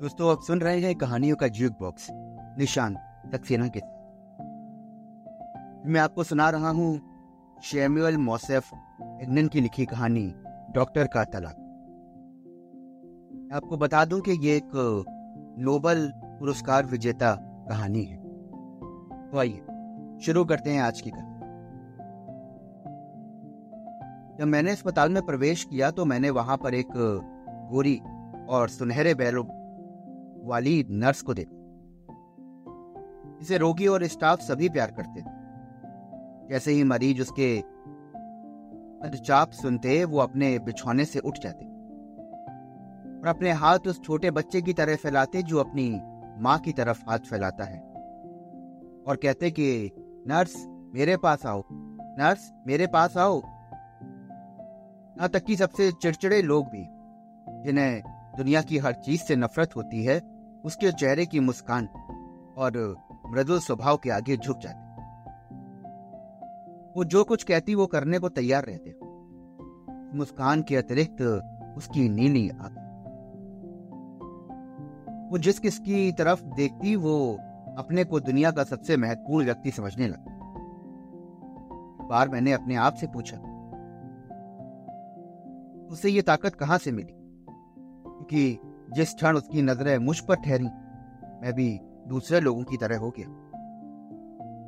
दोस्तों, आप सुन रहे हैं कहानियों का ज्यूक बॉक्स निशान सक्सेना के। मैं आपको सुना रहा हूँ शेम्यूअल मोसेफ एग्नन की लिखी कहानी, डॉक्टर का तलाक। आपको बता दूँ कि ये एक नोबल पुरस्कार विजेता कहानी है। तो आइए, शुरू करते हैं आज की कहानी। जब मैंने अस्पताल में प्रवेश किया तो मैंने वहाँ पर एक गोरी और सुनहरे बैलों वाली नर्स को देखा इसे रोगी और स्टाफ सभी प्यार करते थे जैसे ही मरीज़ उसके चाप सुनते, वो अपने बिछौने से उठ जाते और अपने हाथ उस छोटे बच्चे की तरह फैलाते जो अपनी माँ की तरफ़ हाथ फैलाता है। और कहते कि, नर्स, मेरे पास आओ। नर्स, मेरे पास आओ। यहाँ तक कि सबसे चिड़चिड़े लोग भी, जिन्हें दुनिया की हर चीज़ से नफरत होती है उसके चेहरे की मुस्कान और मृदुल स्वभाव के आगे झुक जाते। वो जो कुछ कहती, वो करने को तैयार रहते। मुस्कान के अतिरिक्त उसकी नीली आँख वो जिस किसकी तरफ़ देखती, वो अपने को दुनिया का सबसे महत्वपूर्ण व्यक्ति समझने लगा। बार मैंने अपने आप से पूछा, उसे ये ताकत कहाँ से मिली? क्योंकि जिस क्षण उसकी नज़रें मुझ पर ठहरी, मैं भी दूसरे लोगों की तरह हो गया।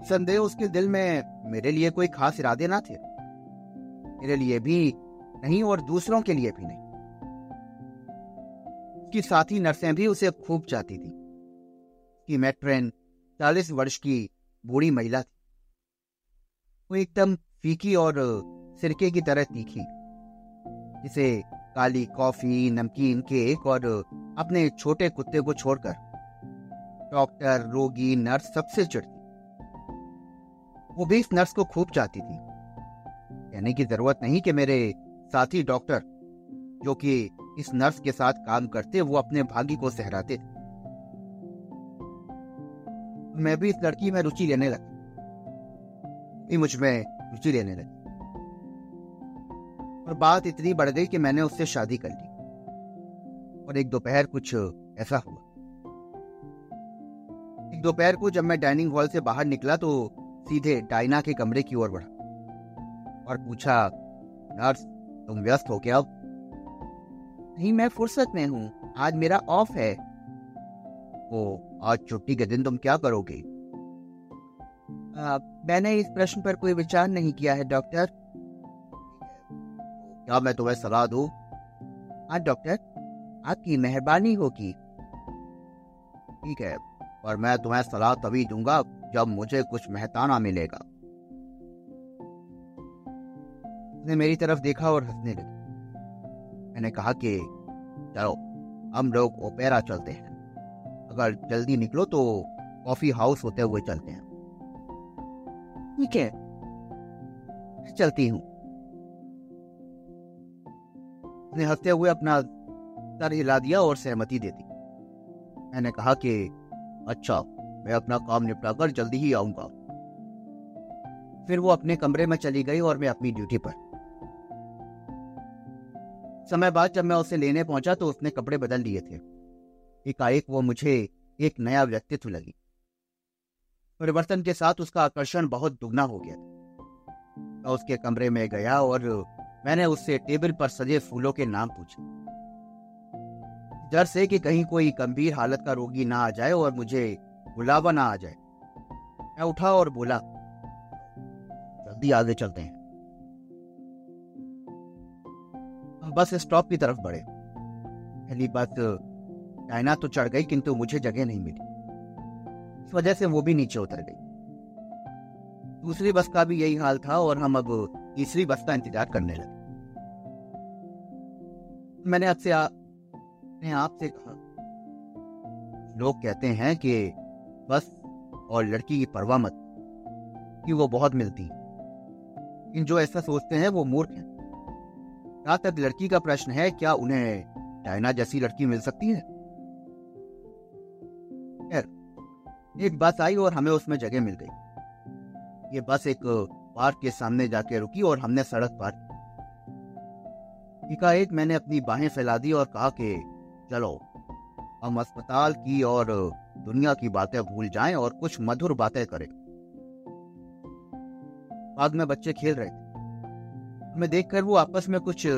संदेह उसके दिल में मेरे लिए कोई खास इरादे ना थे। मेरे लिए भी नहीं और दूसरों के लिए भी नहीं। उसकी साथी नर्सें भी उसे खूब चाहती थी कि मैट्रेन चालीस वर्ष की बूढ़ी महिला थी। वो एकदम फीकी और सिरके की तरह तीखी, जिसे काली कॉफ़ी, नमकीन, केक और अपने छोटे कुत्ते को छोड़कर डॉक्टर, रोगी, नर्स सबसे चिड़ती वो भी इस नर्स को खूब चाहती थी। कहने की ज़रूरत नहीं कि मेरे साथी डॉक्टर, जो कि इस नर्स के साथ काम करते, वो अपने भागी को सहराते। थे मैं भी इस लड़की में रुचि लेने लगा। मुझमें रुचि लेने लगी। और बात इतनी बढ़ गई कि मैंने उससे शादी कर ली। और एक दोपहर कुछ ऐसा हुआ। एक दोपहर को जब मैं डाइनिंग हॉल से बाहर निकला तो सीधे डायना के कमरे की ओर बढ़ा और पूछा नर्स तुम व्यस्त हो क्या अब? नहीं मैं फुर्सत में हूँ। आज मेरा ऑफ़ है। ओ आज छुट्टी के दिन तुम क्या करोगे? आ, मैंने इस प्रश्न पर कोई विचार नहीं किया है डॉक्टर। क्या मैं तुम्हें सलाह दू। हाँ डॉक्टर, आपकी मेहरबानी होगी। ठीक है और मैं तुम्हें सलाह तभी दूँगा जब मुझे कुछ मेहताना मिलेगा। उसने मेरी तरफ़ देखा और हंसने लगी। मैंने कहा कि, चलो, हम लोग ओपेरा चलते हैं। अगर जल्दी निकलो तो कॉफ़ी हाउस होते हुए चलते हैं। ठीक है चलती हूँ। उसने हँसते हुए अपना सर हिला दिया और सहमति दे दी। मैंने कहा कि अच्छा मैं अपना काम निपटाकर जल्दी ही आऊँगा। फिर वो अपने कमरे में चली गई और मैं अपनी ड्यूटी पर। समय बाद जब मैं उसे लेने पहुँचा तो उसने कपड़े बदल लिए थे। एकाएक वो मुझे एक नया व्यक्तित्व लगी। परिवर्तन के साथ उसका आकर्षण बहुत दुगना हो गया था। मैं उसके कमरे में गया और मैंने उससे टेबल पर सजे फूलों के नाम पूछे। डर से कि कहीं कोई गंभीर हालत का रोगी ना आ जाए और मुझे बुलावा ना आ जाए। मैं उठा और बोला, जल्दी आगे चलते हैं। बस स्टॉप की तरफ़ बढ़े। पहली बात चाइना तो चढ़ गई किंतु मुझे जगह नहीं मिली। इस वजह से वो भी नीचे उतर गई। दूसरी बस का भी यही हाल था और हम अब तीसरी बस का इंतज़ार करने लगे। मैंने आपसे अपने आप कहा। लोग कहते हैं कि बस और लड़की की परवाह मत कि वो बहुत मिलती इन जो ऐसा सोचते हैं वो मूर्ख हैं। जहाँ तक लड़की का प्रश्न है क्या उन्हें डायना जैसी लड़की मिल सकती है? एक बस आई और हमें उसमें जगह मिल गई। ये बस एक पार्क के सामने जाके रुकी और हमने सड़क पार एकाएक मैंने अपनी बाहें फैला दी और कहा कि, चलो, हम अस्पताल की और दुनिया की बातें भूल जाएँ और कुछ मधुर बातें करें। बाद में बच्चे खेल रहे थे। मैं देखकर वो आपस में कुछ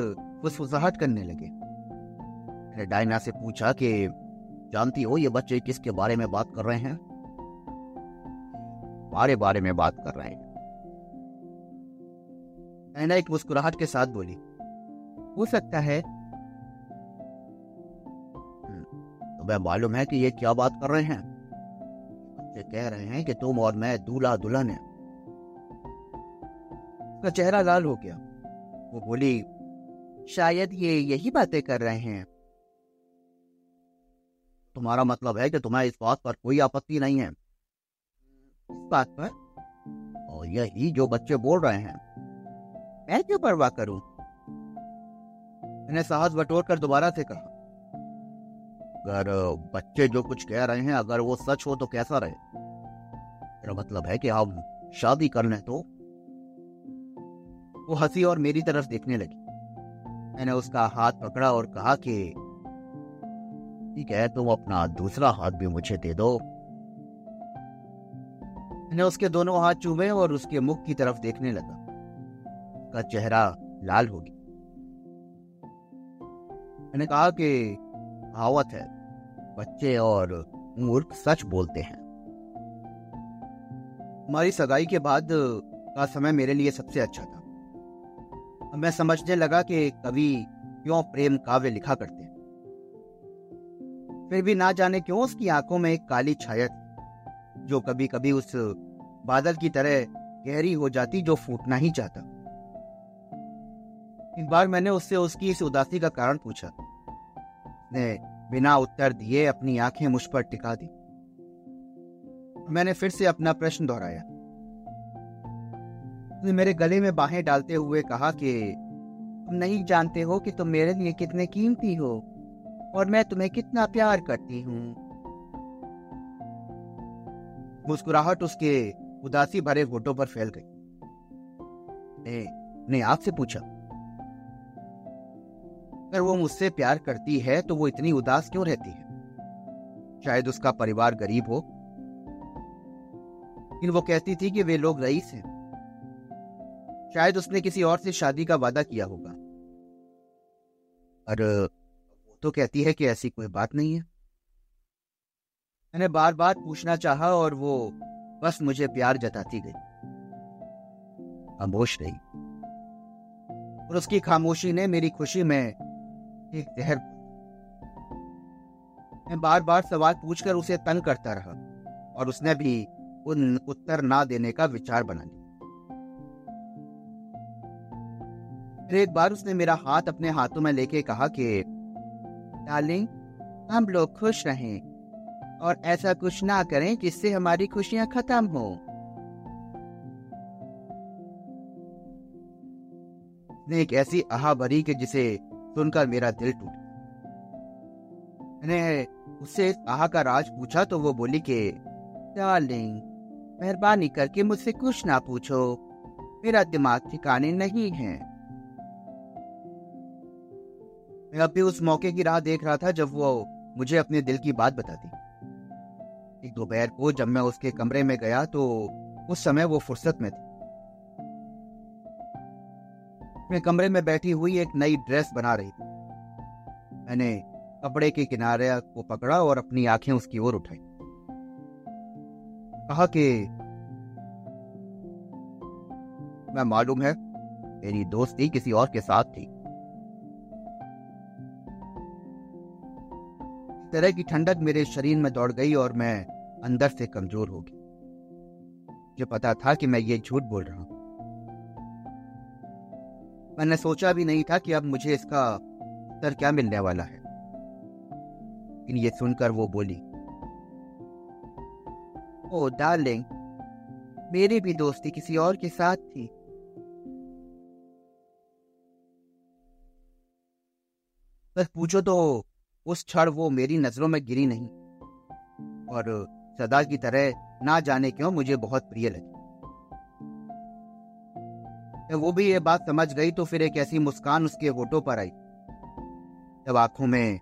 फुसफुसाहट करने लगे। मैंने डायना से पूछा कि, जानती हो ये बच्चे किसके बारे में बात कर रहे हैं? हमारे बारे में बात कर रहे हैं। डायना एक मुस्कुराहट के साथ बोली हो सकता है तुम्हें मालूम है कि ये क्या बात कर रहे हैं। बच्चे कह रहे हैं कि तुम और मैं दूल्हा दुल्हन है। उसका चेहरा लाल हो गया। वो बोली शायद ये यही बातें कर रहे हैं। तुम्हारा मतलब है कि तुम्हें इस बात पर कोई आपत्ति नहीं है। इस बात पर? और यही जो बच्चे बोल रहे हैं। मैं क्यों परवाह करूँ? मैंने साहस बटोर कर दोबारा से कहा। अगर बच्चे जो कुछ कह रहे हैं, अगर वो सच हो तो कैसा रहे? मेरा मतलब है कि आप शादी कर लें तो? वो हँसी और मेरी तरफ़ देखने लगी। मैंने उसका हाथ पकड़ा और कहा कि, ठीक है, तुम अपना दूसरा हाथ भी मुझे दे दो। मैंने उसके दोनों हाथ चूमे और उसके मुख की तरफ़ देखने लगा। उसका चेहरा लाल हो गया। मैंने कहा कि कहावत है, बच्चे और मूर्ख सच बोलते हैं। हमारी सगाई के बाद का समय मेरे लिए सबसे अच्छा था। मैं समझने लगा कि कवि क्यों प्रेम काव्य लिखा करते हैं। फिर भी ना जाने क्यों उसकी आँखों में एक काली छाया थी, जो कभी कभी उस बादल की तरह गहरी हो जाती जो फूटना ही चाहता। एक बार मैंने उससे उसकी इस उदासी का कारण पूछा। ने बिना उत्तर दिए अपनी आँखें मुझ पर टिका दी। मैंने फिर से अपना प्रश्न दोहराया। उसने मेरे गले में बाहें डालते हुए कहा कि तुम नहीं जानते हो कि तुम मेरे लिए कितने कीमती हो और मैं तुम्हें कितना प्यार करती हूँ। मुस्कुराहट उसके उदासी भरे होठों पर फैल गई। ने, ने आपसे पूछा अगर वो मुझसे प्यार करती है तो वो इतनी उदास क्यों रहती है? शायद उसका परिवार गरीब हो। लेकिन वो कहती थी कि वे लोग रईस हैं। शायद उसने किसी और से शादी का वादा किया होगा। और वो तो कहती है कि ऐसी कोई बात नहीं है। मैंने बार बार पूछना चाहा और वो बस मुझे प्यार जताती गई। खामोश रही। और उसकी खामोशी ने मेरी खुशी में एक जहर। मैं बार बार सवाल पूछकर उसे तंग करता रहा और उसने भी उन उत्तर ना देने का विचार बना लिया। फिर एक बार उसने मेरा हाथ अपने हाथों में लेके कहा कि डार्लिंग हम लोग खुश रहें और ऐसा कुछ ना करें जिससे हमारी खुशियाँ खत्म हो। एक ऐसी आहा भरी कि जिसे सुनकर मेरा दिल टूट मैंने उससे आहा का राज पूछा तो वो बोली कि डार्लिंग मेहरबानी करके मुझसे कुछ ना पूछो। मेरा दिमाग ठिकाने नहीं है। मैं अब भी उस मौके की राह देख रहा था जब वो मुझे अपने दिल की बात बताती। एक दोपहर को जब मैं उसके कमरे में गया तो उस समय वो फुर्सत में थी। मैं कमरे में बैठी हुई एक नई ड्रेस बना रही थी। मैंने कपड़े के किनारे को पकड़ा और अपनी आँखें उसकी ओर उठाई। कहा कि, मैं मालूम है, मेरी दोस्ती किसी और के साथ थी। तरह की ठंडक मेरे शरीर में दौड़ गई और मैं अंदर से कमज़ोर हो गई मुझे पता था कि मैं ये झूठ बोल रहा हूँ। मैंने सोचा भी नहीं था कि अब मुझे इसका उत्तर क्या मिलने वाला है। लेकिन ये सुनकर वो बोली, ओ डार्लिंग मेरी भी दोस्ती किसी और के साथ थी। बस पूछो तो उस क्षण वो मेरी नज़रों में गिरी नहीं। और सदा की तरह ना जाने क्यों मुझे बहुत प्रिय लगी। वो भी ये बात समझ गई तो फिर एक ऐसी मुस्कान उसके होठों पर आई। जब आँखों में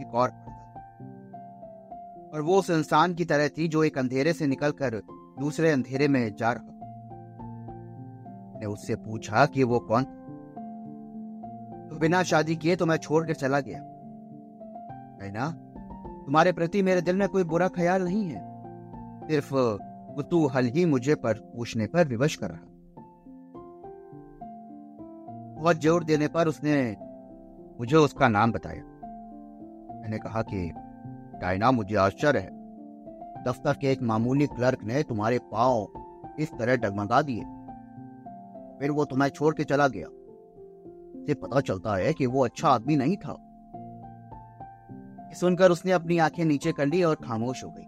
एक और और वो उस इंसान की तरह थी जो एक अंधेरे से निकलकर दूसरे अंधेरे में जा रहा मैंने उससे पूछा कि वो कौन तो बिना शादी किए तो मैं छोड़कर चला गया। ना? तुम्हारे प्रति मेरे दिल में कोई बुरा ख्याल नहीं है। सिर्फ़ कुतूहल ही मुझे पर पूछने पर विवश कर रहा बहुत ज़ोर देने पर उसने मुझे उसका नाम बताया। मैंने कहा कि, डायना, मुझे आश्चर्य है। दफ्तर के एक मामूली क्लर्क ने तुम्हारे पाँव इस तरह डगमगा दिए। फिर वो तुम्हें छोड़ के चला गया। से पता चलता है कि वो अच्छा आदमी नहीं था। सुनकर उसने अपनी आँखें नीचे कर ली और खामोश हो गई।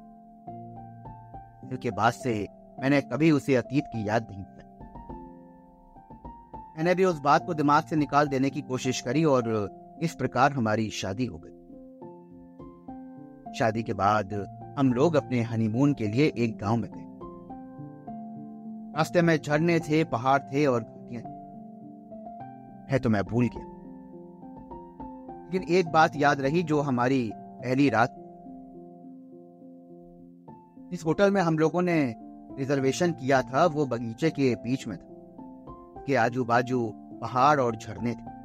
के बाद से मैंने कभी उसे अतीत की याद नहीं मैंने भी उस बात को दिमाग से निकाल देने की कोशिश करी और इस प्रकार हमारी शादी हो गई। शादी के बाद हम लोग अपने हनीमून के लिए एक गाँव में गए। रास्ते में झरने थे, पहाड़ थे और है तो मैं भूल गया। लेकिन एक बात याद रही जो हमारी पहली रात इस होटल में हम लोगों ने रिजर्वेशन किया था, वो बगीचे के बीच में था। के आजू बाजू पहाड़ और झरने थे।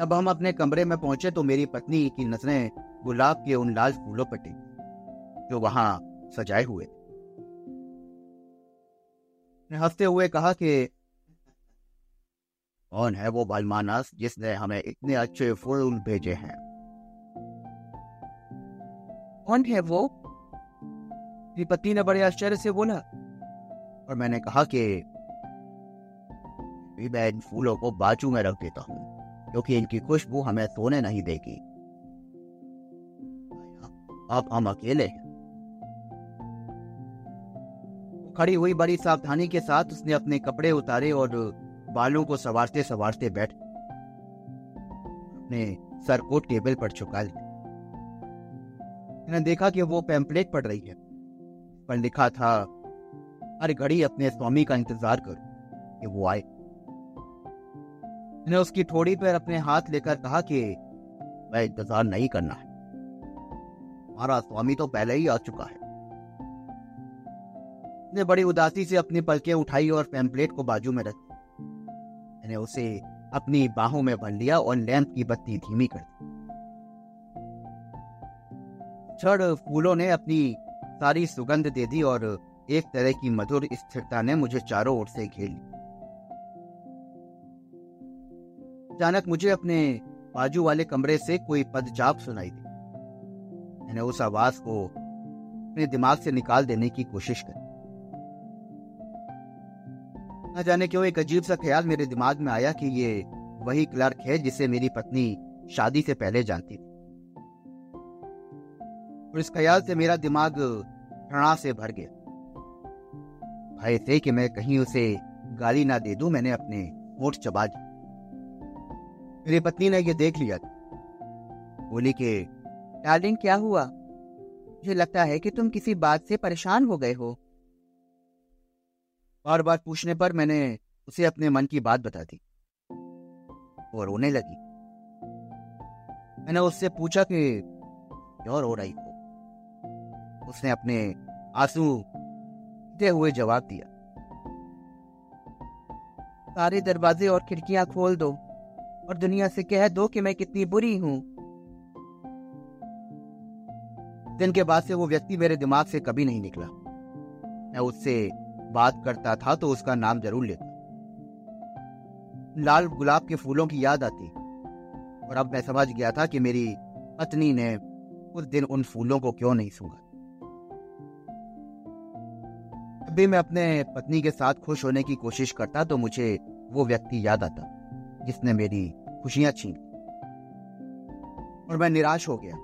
जब हम अपने कमरे में पहुँचे तो मेरी पत्नी की नज़रें गुलाब के उन लाल फूलों पर टिकी, जो वहाँ सजाए हुए थे। हँसते हुए कहा कि, कौन है वो बालमानस जिसने हमें इतने अच्छे फूल भेजे हैं? कौन है वो? पति ने बड़े आश्चर्य से बोला और मैंने कहा कि मैं इन फूलों को बाजू में रख देता हूँ, क्योंकि इनकी खुशबू हमें सोने नहीं देगी। अब हम अकेले खड़ी हुई बड़ी सावधानी के साथ उसने अपने कपड़े उतारे और बालों को सवारते सवारते बैठ अपने सर को टेबल पर झुका लिया। मैंने देखा कि वो पैम्पलेट पढ़ रही है, पर लिखा था हर घड़ी अपने स्वामी का इंतज़ार करो कि वो आए। मैंने उसकी थोड़ी पर अपने हाथ लेकर कहा कि मैं इंतज़ार नहीं करना है। हमारा स्वामी तो पहले ही आ चुका है। ने बड़ी उदासी से अपनी पलकें उठाई और पैम्पलेट को बाजू में रख मैंने उसे अपनी बाहों में भर लिया और लैंप की बत्ती धीमी कर दी। छड़ फूलों ने अपनी सारी सुगंध दे दी और एक तरह की मधुर स्थिरता ने मुझे चारों ओर से घेर लिया अचानक मुझे अपने बाजू वाले कमरे से कोई पदजाप सुनाई दी। मैंने उस आवाज़ को अपने दिमाग से निकाल देने की कोशिश करी। न जाने क्यों एक अजीब सा ख्याल मेरे दिमाग में आया कि ये वही क्लर्क है जिसे मेरी पत्नी शादी से पहले जानती थी। और इस ख्याल से मेरा दिमाग घृणा से भर गया। भय थे कि मैं कहीं उसे गाली ना दे दूँ, मैंने अपने होठ चबा दी। मेरी पत्नी ने यह देख लिया। था बोली कि डार्लिंग क्या हुआ? मुझे लगता है कि तुम किसी बात से परेशान हो गए हो। बार बार पूछने पर मैंने उसे अपने मन की बात बता दी वो रोने लगी। मैंने उससे पूछा कि, क्यों रो रही हो? उसने अपने आँसू दे हुए जवाब दिया। सारे दरवाजे और खिड़कियाँ खोल दो और दुनिया से कह दो कि मैं कितनी बुरी हूँ। दिन के बाद से वो व्यक्ति मेरे दिमाग से कभी नहीं निकला। मैं उससे बात करता था तो उसका नाम ज़रूर लेता। लाल गुलाब के फूलों की याद आती और अब मैं समझ गया था कि मेरी पत्नी ने उस दिन उन फूलों को क्यों नहीं सूंघा। भी मैं अपने पत्नी के साथ खुश होने की कोशिश करता तो मुझे वो व्यक्ति याद आता, जिसने मेरी खुशियाँ छीन और मैं निराश हो गया।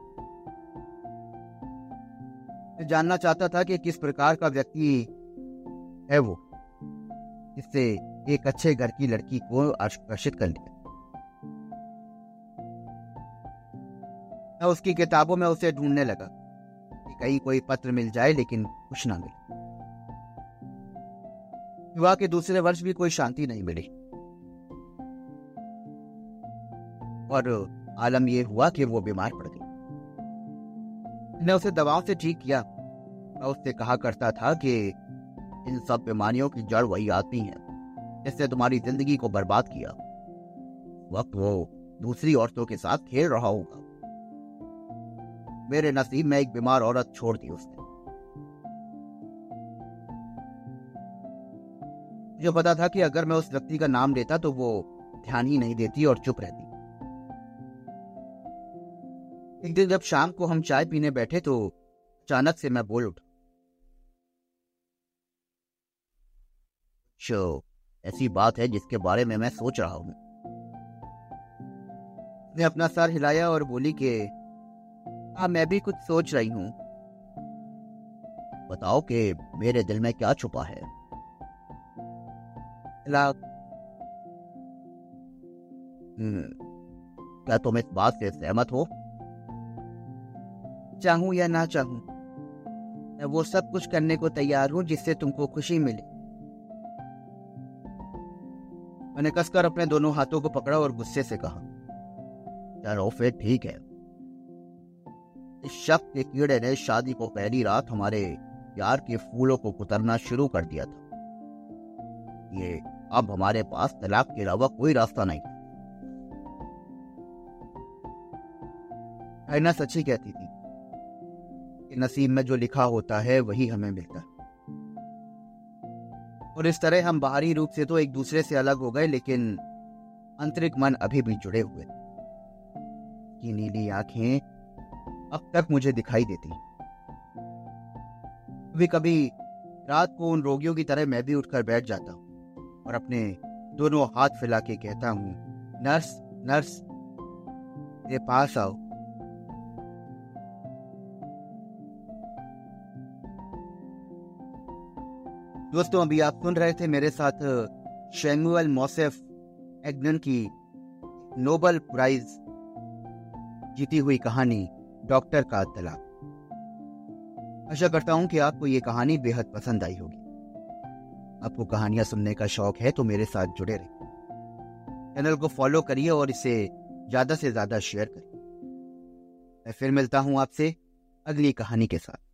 मैं जानना चाहता था कि किस प्रकार का व्यक्ति है वो, जिससे एक अच्छे घर की लड़की को आकर्षित कर लिया। मैं उसकी किताबों में उसे ढूँढने लगा कि कहीं कोई पत्र मिल जाए लेकिन कुछ ना मिले। विवाह के दूसरे वर्ष भी कोई शांति नहीं मिली। और आलम यह हुआ कि वो बीमार पड़ गई। मैंने उसे दवाओं से ठीक किया। मैं उससे कहा करता था कि इन सब बीमारियों की जड़ वही आती है। जिससे तुम्हारी ज़िंदगी को बर्बाद किया। वक्त वो दूसरी औरतों के साथ खेल रहा होगा। मेरे नसीब में एक बीमार औरत छोड़ दी उसने। मुझे पता था कि अगर मैं उस व्यक्ति का नाम लेता तो वो ध्यान ही नहीं देती और चुप रहती। एक दिन जब शाम को हम चाय पीने बैठे तो अचानक से मैं बोल उठा ऐसी बात है जिसके बारे में मैं सोच रहा हूँ। ने अपना सर हिलाया और बोली कि हाँ मैं भी कुछ सोच रही हूँ। बताओ कि मेरे दिल में क्या छुपा है? हम्म, क्या तुम इस बात से सहमत हो? चाहूँ या ना चाहूँ मैं वो सब कुछ करने को तैयार हूँ जिससे तुमको खुशी मिले। मैंने कसकर अपने दोनों हाथों को पकड़ा और गुस्से से कहा चलो फिर ठीक है। इस शख्स के कीड़े ने शादी को पहली रात हमारे प्यार के फूलों को कुतरना शुरू कर दिया था। ये अब हमारे पास तलाक के अलावा कोई रास्ता नहीं। आईना सच्ची कहती थी कि नसीब में जो लिखा होता है वही हमें मिलता है। और इस तरह हम बाहरी रूप से तो एक दूसरे से अलग हो गए, लेकिन आंतरिक मन अभी भी जुड़े हुए की नीली आँखें अब तक मुझे दिखाई देती कभी कभी रात को उन रोगियों की तरह मैं भी उठकर बैठ जाता हूँ। और अपने दोनों हाथ फैला के कहता हूँ, नर्स नर्स मेरे पास आओ। दोस्तों, अभी आप सुन रहे थे मेरे साथ शेमुअल मोसेफ एग्नन की नोबल प्राइज जीती हुई कहानी, डॉक्टर का तलाक। आशा करता हूँ कि आपको ये कहानी बेहद पसंद आई होगी। आपको कहानियाँ सुनने का शौक है तो मेरे साथ जुड़े रहिए। चैनल को फॉलो करिए और इसे ज़्यादा से ज़्यादा शेयर करिए। मैं फिर मिलता हूँ आपसे अगली कहानी के साथ।